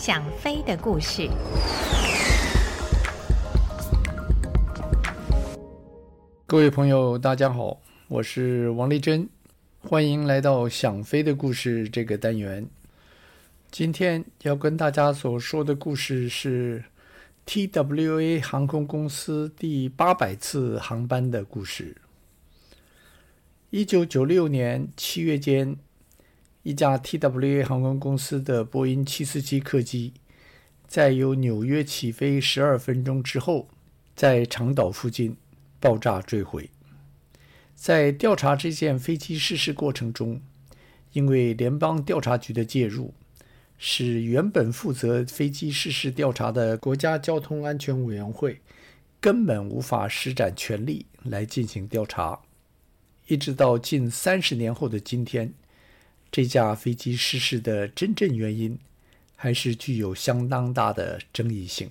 想飞的故事。各位朋友，大家好，我是王丽珍，欢迎来到《想飞的故事》这个单元。今天要跟大家所说的故事是 TWA 航空公司第八百次航班的故事。一九九六年七月间，一架 TWA 航空公司的波音七四七客机，在由纽约起飞十二分钟之后，在长岛附近爆炸坠毁。在调查这件飞机失事过程中，因为联邦调查局的介入，使原本负责飞机失事调查的国家交通安全委员会根本无法施展权力来进行调查。一直到近三十年后的今天，这架飞机失事的真正原因还是具有相当大的争议性。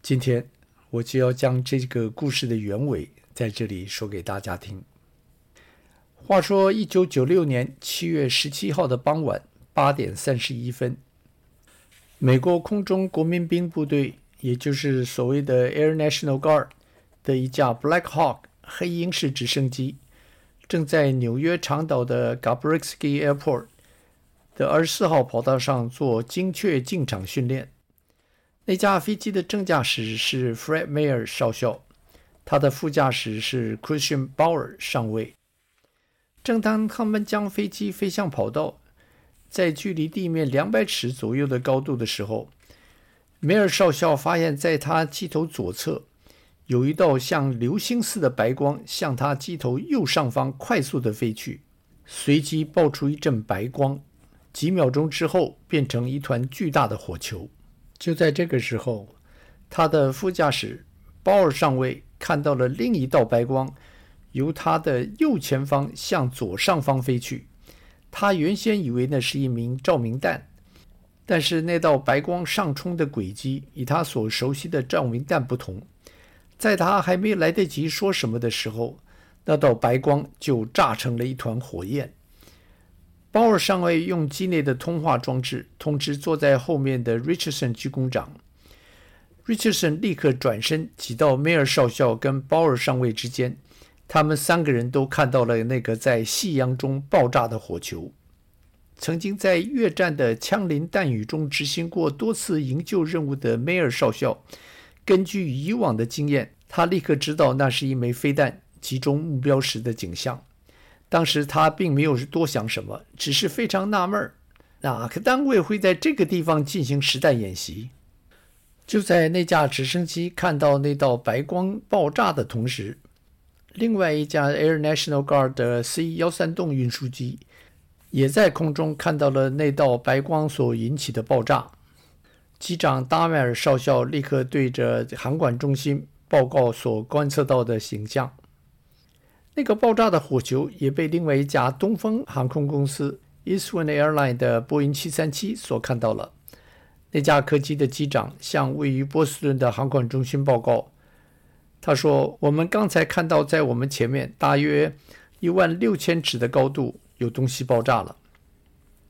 今天我就要将这个故事的原委在这里说给大家听。话说，一九九六年七月十七号的傍晚八点三十一分，美国空中国民兵部队，也就是所谓的 Air National Guard 的一架 Black Hawk 黑鹰式直升机。正在纽约长岛的 Gabrielski Airport 的二十四号跑道上做精确进场训练。那架飞机的正驾驶是 Fred Meyer 少校，他的副驾驶是 Christian Bauer 上尉。正当他们将飞机飞向跑道，在距离地面两百尺左右的高度的时候，梅尔少校发现，在他机头左侧。有一道像流星似的白光向他机头右上方快速地飞去，随即爆出一阵白光，几秒钟之后变成一团巨大的火球。就在这个时候，他的副驾驶鲍尔上尉看到了另一道白光由他的右前方向左上方飞去。他原先以为那是一名照明弹，但是那道白光上冲的轨迹与他所熟悉的照明弹不同。在他还没来得及说什么的时候，那道白光就炸成了一团火焰。鲍尔上尉用机内的通话装置通知坐在后面的 Richardson 机工长，Richardson 立刻转身挤到梅尔少校跟鲍尔上尉之间，他们三个人都看到了那个在夕阳中爆炸的火球。曾经在越战的枪林弹雨中执行过多次营救任务的梅尔少校。根据以往的经验，他立刻知道那是一枚飞弹集中目标时的景象。当时他并没有多想什么，只是非常纳闷：哪个单位会在这个地方进行实弹演习？就在那架直升机看到那道白光爆炸的同时，另外一架 Air National Guard 的 C 幺三洞运输机也在空中看到了那道白光所引起的爆炸。机长达迈尔少校立刻对着航管中心报告所观测到的形象。那个爆炸的火球也被另外一架东风航空公司 Eastwind Airline 的波音737所看到了。那架客机的机长向位于波士顿的航管中心报告，他说：“我们刚才看到，在我们前面大约一万六千尺的高度有东西爆炸了。”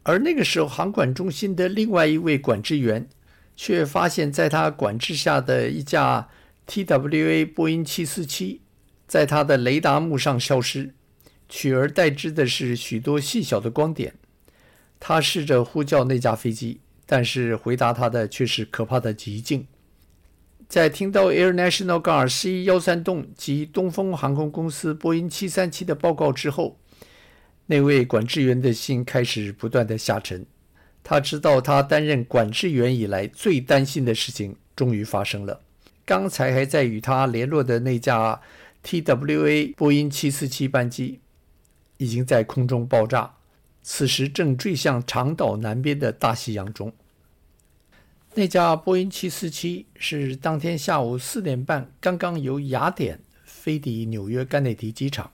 而那个时候，航管中心的另外一位管制员。却发现，在他管制下的一架 TWA 波音747，在他的雷达幕上消失，取而代之的是许多细小的光点。他试着呼叫那架飞机，但是回答他的却是可怕的寂静。在听到 Air National Guard C 幺三洞及东风航空公司波音737的报告之后，那位管制员的心开始不断的下沉。他知道，他担任管制员以来最担心的事情终于发生了。刚才还在与他联络的那架 TWA 波音747班机，已经在空中爆炸，此时正坠向长岛南边的大西洋中。那架波音747是当天下午四点半刚刚由雅典飞抵纽约甘乃迪机场，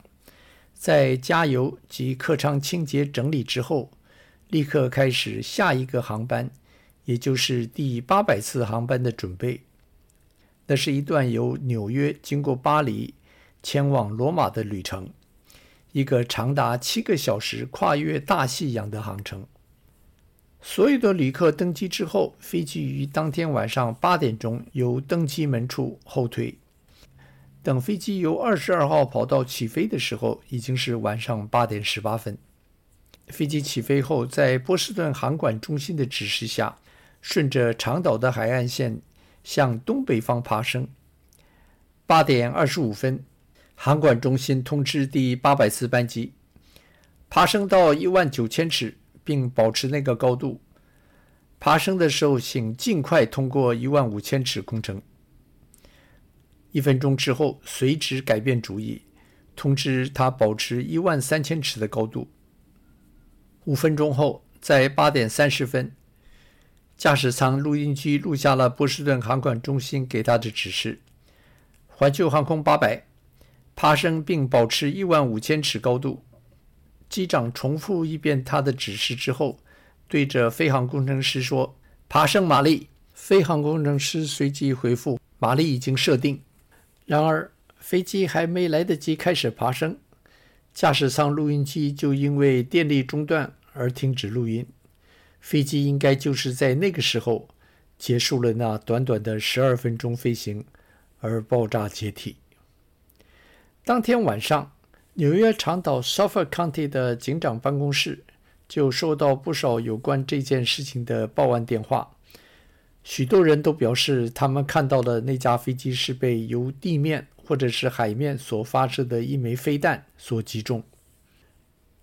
在加油及客舱清洁整理之后。立刻开始下一个航班，也就是第八百次航班的准备。那是一段由纽约经过巴黎前往罗马的旅程，一个长达七个小时、跨越大西洋的航程。所有的旅客登机之后，飞机于当天晚上八点钟由登机门处后退。等飞机由二十二号跑道起飞的时候，已经是晚上八点十八分。飞机起飞后，在波士顿航管中心的指示下，顺着长岛的海岸线向东北方爬升。八点二十五分，航管中心通知第八百次班机，爬升到一万九千尺。并保持那个高度。爬升的时候，请尽快通过一万五千尺空程。一分钟之后，随即改变主意，通知他保持一万三千尺的高度。五分钟后，在八点三十分，驾驶舱录音机录下了波士顿航管中心给他的指示：环球航空八百，爬升并保持一万五千尺高度。机长重复一遍他的指示之后，对着飞航工程师说：“爬升马力。”飞航工程师随即回复：“马力已经设定。”然而，飞机还没来得及开始爬升，驾驶舱录音机就因为电力中断而停止录音。飞机应该就是在那个时候结束了那短短的十二分钟飞行而爆炸解体。当天晚上。纽约长岛 Suffolk County 的警长办公室就收到不少有关这件事情的报案电话。许多人都表示，他们看到的那架飞机是被由地面或者是海面所发射的一枚飞弹所击中。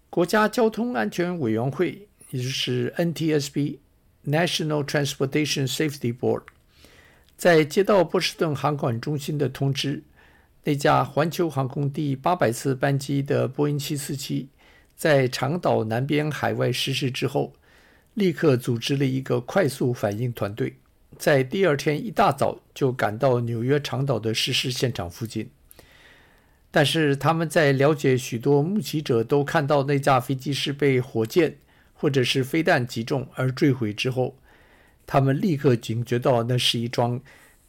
国家交通安全委员会，也就是 NTSB（National Transportation Safety Board），在接到波士顿航管中心的通知。那架环球航空第八百次班机的波音747，在长岛南边海外失事之后，立刻组织了一个快速反应团队，在第二天一大早就赶到纽约长岛的失事现场附近。但是他们在了解许多目击者都看到那架飞机是被火箭或者是飞弹击中而坠毁之后，他们立刻警觉到那是一桩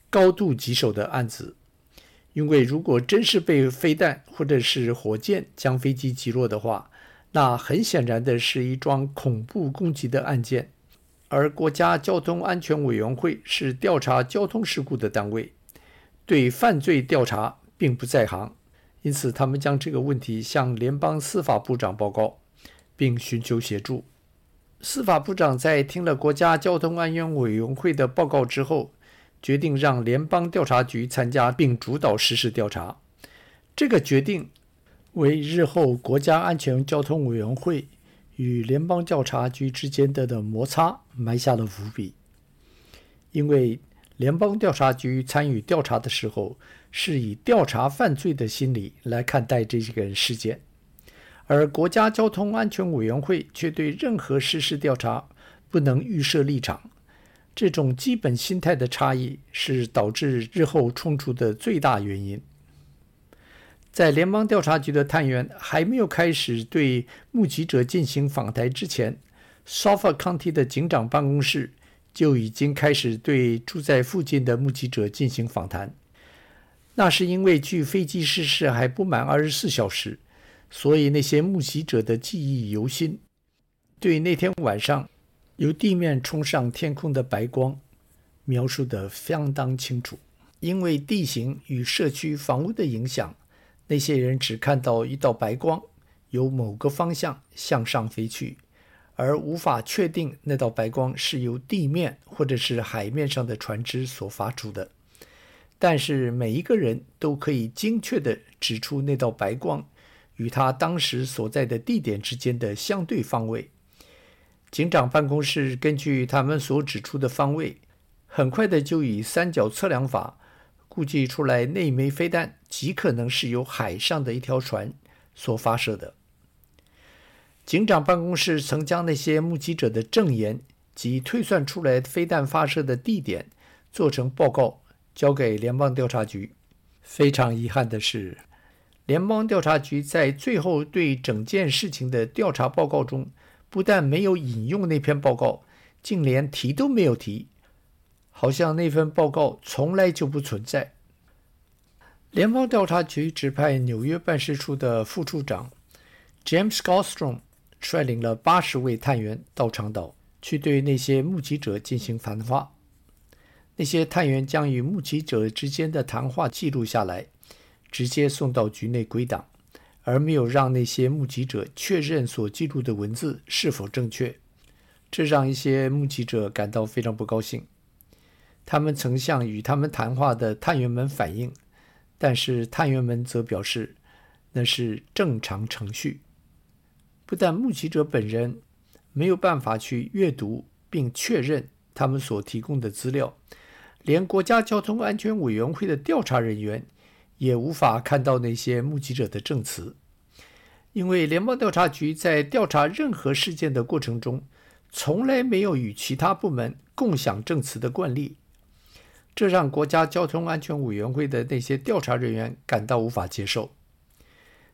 高度棘手的案子。因为如果真是被飞弹或者是火箭将飞机击落的话，那很显然的是一桩恐怖攻击的案件，而国家交通安全委员会是调查交通事故的单位，对犯罪调查并不在行，因此他们将这个问题向联邦司法部长报告，并寻求协助。司法部长在听了国家交通安全委员会的报告之后，决定让联邦调查局参加并主导实施调查，这个决定为日后国家安全交通委员会与联邦调查局之间的的摩擦埋下了伏笔。因为联邦调查局参与调查的时候，是以调查犯罪的心理来看待这个事件，而国家交通安全委员会却对任何实施调查不能预设立场。这种基本心态的差异是导致日后冲突的最大原因。在联邦调查局的探员还没有开始对目击者进行访谈之前，Suffolk County 的警长办公室就已经开始对住在附近的目击者进行访谈。那是因为距飞机失事还不满二十四小时，所以那些目击者的记忆犹新，对那天晚上。由地面冲上天空的白光，描述得相当清楚。因为地形与社区房屋的影响，那些人只看到一道白光由某个方向向上飞去，而无法确定那道白光是由地面或者是海面上的船只所发出的。但是每一个人都可以精确地指出那道白光与他当时所在的地点之间的相对方位。警长办公室根据他们所指出的方位，很快的就以三角测量法估计出来，那枚飞弹极可能是由海上的一条船所发射的。警长办公室曾将那些目击者的证言及推算出来飞弹发射的地点做成报告，交给联邦调查局。非常遗憾的是，联邦调查局在最后对整件事情的调查报告中。不但没有引用那篇报告，竟连提都没有提，好像那份报告从来就不存在。联邦调查局指派纽约办事处的副处长 James Gallstrom 率领了八十位探员到长岛，去对那些目击者进行谈话。那些探员将与目击者之间的谈话记录下来，直接送到局内归档，而没有让那些目击者确认所记录的文字是否正确。这让一些目击者感到非常不高兴。他们曾向与他们谈话的探员们反映，但是探员们则表示那是正常程序。不但目击者本人没有办法去阅读并确认他们所提供的资料，连国家交通安全委员会的调查人员也无法看到那些目击者的证词，因为联邦调查局在调查任何事件的过程中，从来没有与其他部门共享证词的惯例，这让国家交通安全委员会的那些调查人员感到无法接受。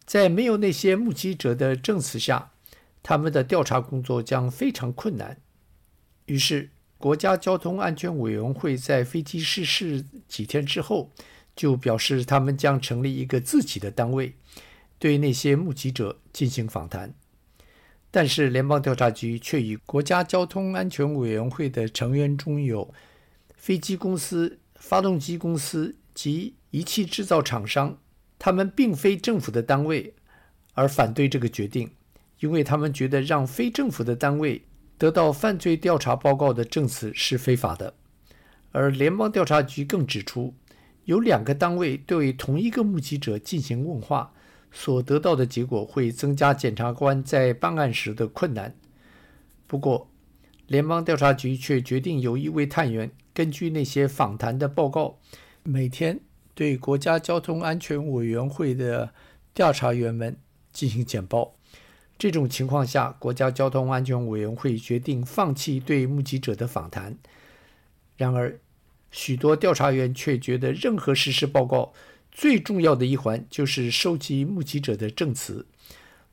在没有那些目击者的证词下，他们的调查工作将非常困难。于是，国家交通安全委员会在飞机失事几天之后，就表示他们将成立一个自己的单位，对那些目击者进行访谈。但是，联邦调查局却与国家交通安全委员会的成员中有飞机公司、发动机公司及仪器制造厂商。他们并非政府的单位，而反对这个决定，因为他们觉得让非政府的单位得到犯罪调查报告的证词是非法的。而联邦调查局更指出，有两个单位对同一个目击者进行问话，所得到的结果会增加检察官在办案时的困难。不过，联邦调查局却决定由一位探员根据那些访谈的报告，每天。对国家交通安全委员会的调查员们进行简报。这种情况下，国家交通安全委员会决定放弃对目击者的访谈。然而，许多调查员却觉得，任何实施报告最重要的一环就是收集目击者的证词。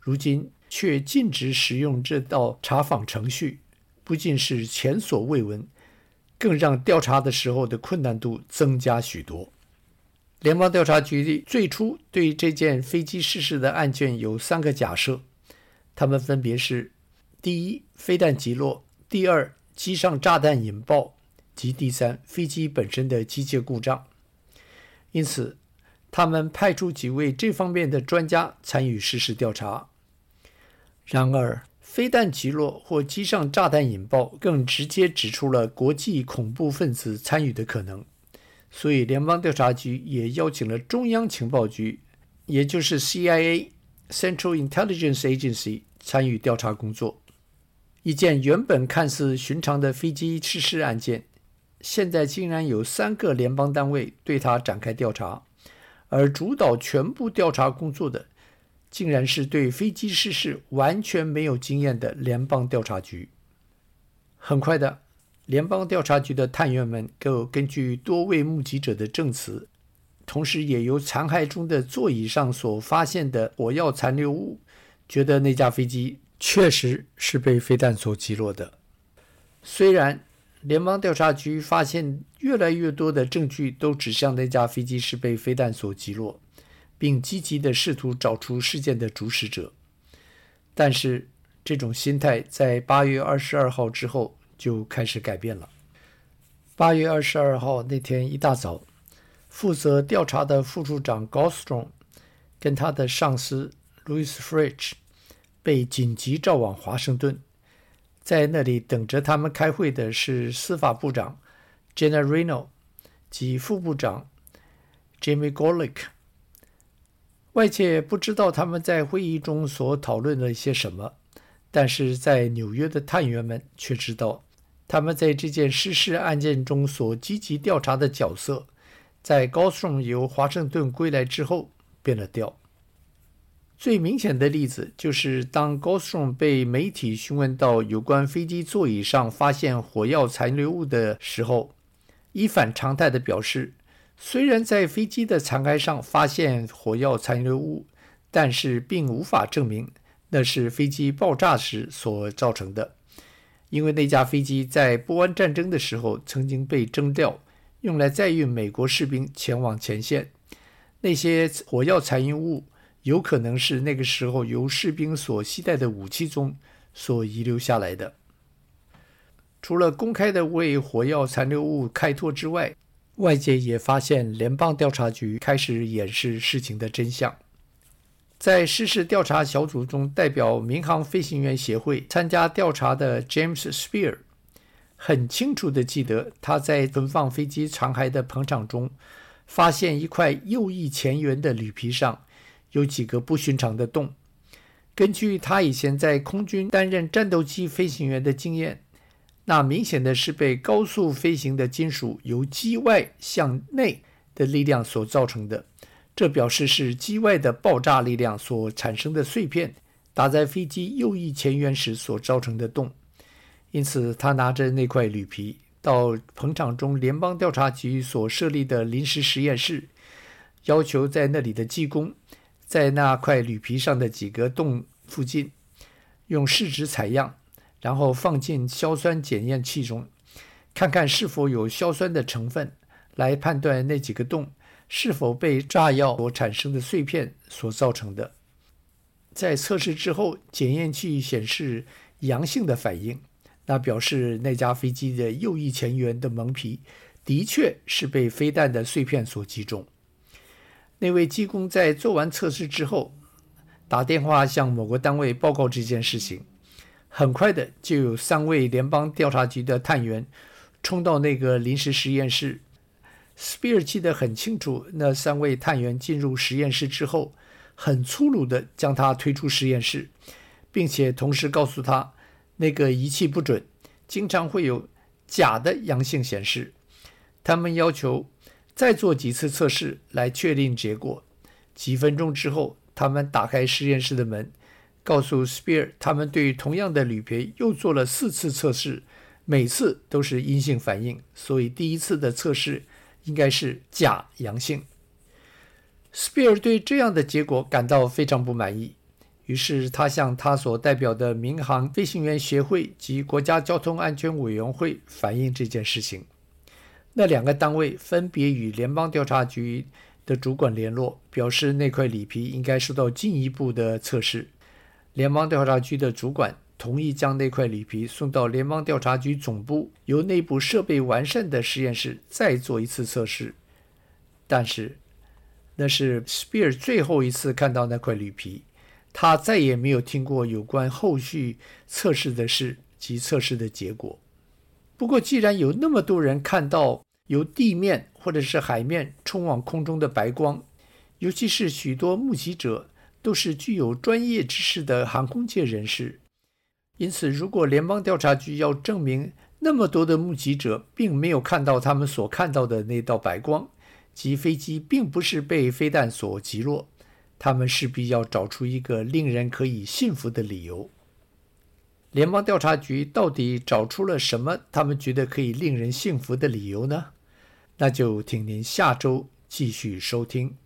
如今却禁止使用这道查访程序，不仅是前所未闻，更让调查的时候的困难度增加许多。联邦调查局最初对这件飞机失事的案件有三个假设，它们分别是：第一，飞弹击落；第二，机上炸弹引爆；及第三，飞机本身的机械故障。因此，他们派出几位这方面的专家参与实施调查。然而，飞弹击落或机上炸弹引爆更直接指出了国际恐怖分子参与的可能。所以，联邦调查局也邀请了中央情报局，也就是 CIA（Central Intelligence Agency） 参与调查工作。一件原本看似寻常的飞机失事案件，现在竟然有三个联邦单位对它展开调查，而主导全部调查工作的，竟然是对飞机失事完全没有经验的联邦调查局。很快的。联邦调查局的探员们更根据多位目击者的证词，同时也由残骸中的座椅上所发现的火药残留物，觉得那架飞机确实是被飞弹所击落的。虽然联邦调查局发现越来越多的证据都指向那架飞机是被飞弹所击落，并积极地试图找出事件的主使者，但是这种心态在八月二十二号之后，就开始改变了。八月二十二号那天一大早，负责调查的副处长 Gosstone 跟他的上司 Louis Freeh 被紧急召往华盛顿，在那里等着他们开会的是司法部长 Janet Reno 及副部长 Jamie Gorelick。外界不知道他们在会议中所讨论了一些什么。但是在纽约的探员们却知道，他们在这件失事案件中所积极调查的角色，在高松由华盛顿归来之后变了调。最明显的例子就是，当高松被媒体询问到有关飞机座椅上发现火药残留物的时候，一反常态地表示，虽然在飞机的残骸上发现火药残留物，但是并无法证明。那是飞机爆炸时所造成的，因为那架飞机在波湾战争的时候曾经被征调，用来载运美国士兵前往前线。那些火药残余物有可能是那个时候由士兵所携带的武器中所遗留下来的。除了公开的为火药残留物开脱之外，外界也发现联邦调查局开始掩饰事情的真相。在失事调查小组中，代表民航飞行员协会参加调查的 James Spear 很清楚地记得，他在存放飞机残骸的棚场中，发现一块右翼前缘的铝皮上有几个不寻常的洞。根据他以前在空军担任战斗机飞行员的经验，那明显的是被高速飞行的金属由机外向内的力量所造成的。这表示是机外的爆炸力量所产生的碎片打在飞机右翼前缘时所造成的洞。因此，他拿着那块铝皮到棚场中联邦调查局所设立的临时实验室，要求在那里的技工在那块铝皮上的几个洞附近用试纸采样，然后放进硝酸检验器中，看看是否有硝酸的成分，来判断那几个洞是否被炸药所产生的碎片所造成的。在测试之后，检验器显示阳性的反应。那表示那架飞机的右翼前缘的蒙皮的确是被飞弹的碎片所击中。那位技工在做完测试之后，打电话向某个单位报告这件事情。很快的，就有三位联邦调查局的探员冲到那个临时实验室。斯皮尔记得很清楚，那三位探员进入实验室之后，很粗鲁地将他推出实验室，并且同时告诉他。那个仪器不准，经常会有假的阳性显示。他们要求再做几次测试来确定结果。几分钟之后，他们打开实验室的门，告诉 Spear 他们对同样的铝皮又做了四次测试，每次都是阴性反应，所以第一次的测试应该是假阳性。Spear 对这样的结果感到非常不满意。于是他向他所代表的民航飞行员协会及国家交通安全委员会反映这件事情。那两个单位分别与联邦调查局的主管联络，表示那块铝皮应该受到进一步的测试。联邦调查局的主管同意将那块铝皮送到联邦调查局总部，由内部设备完善的实验室再做一次测试。但是，那是 Spear 最后一次看到那块铝皮。他再也没有听过有关后续测试的事及测试的结果。不过，既然有那么多人看到由地面或者是海面冲往空中的白光，尤其是许多目击者都是具有专业知识的航空界人士，因此，如果联邦调查局要证明那么多的目击者并没有看到他们所看到的那道白光，即飞机并不是被飞弹所击落。他们势必要找出一个令人可以信服的理由。联邦调查局到底找出了什么？他们觉得可以令人信服的理由呢？那就请您下周继续收听。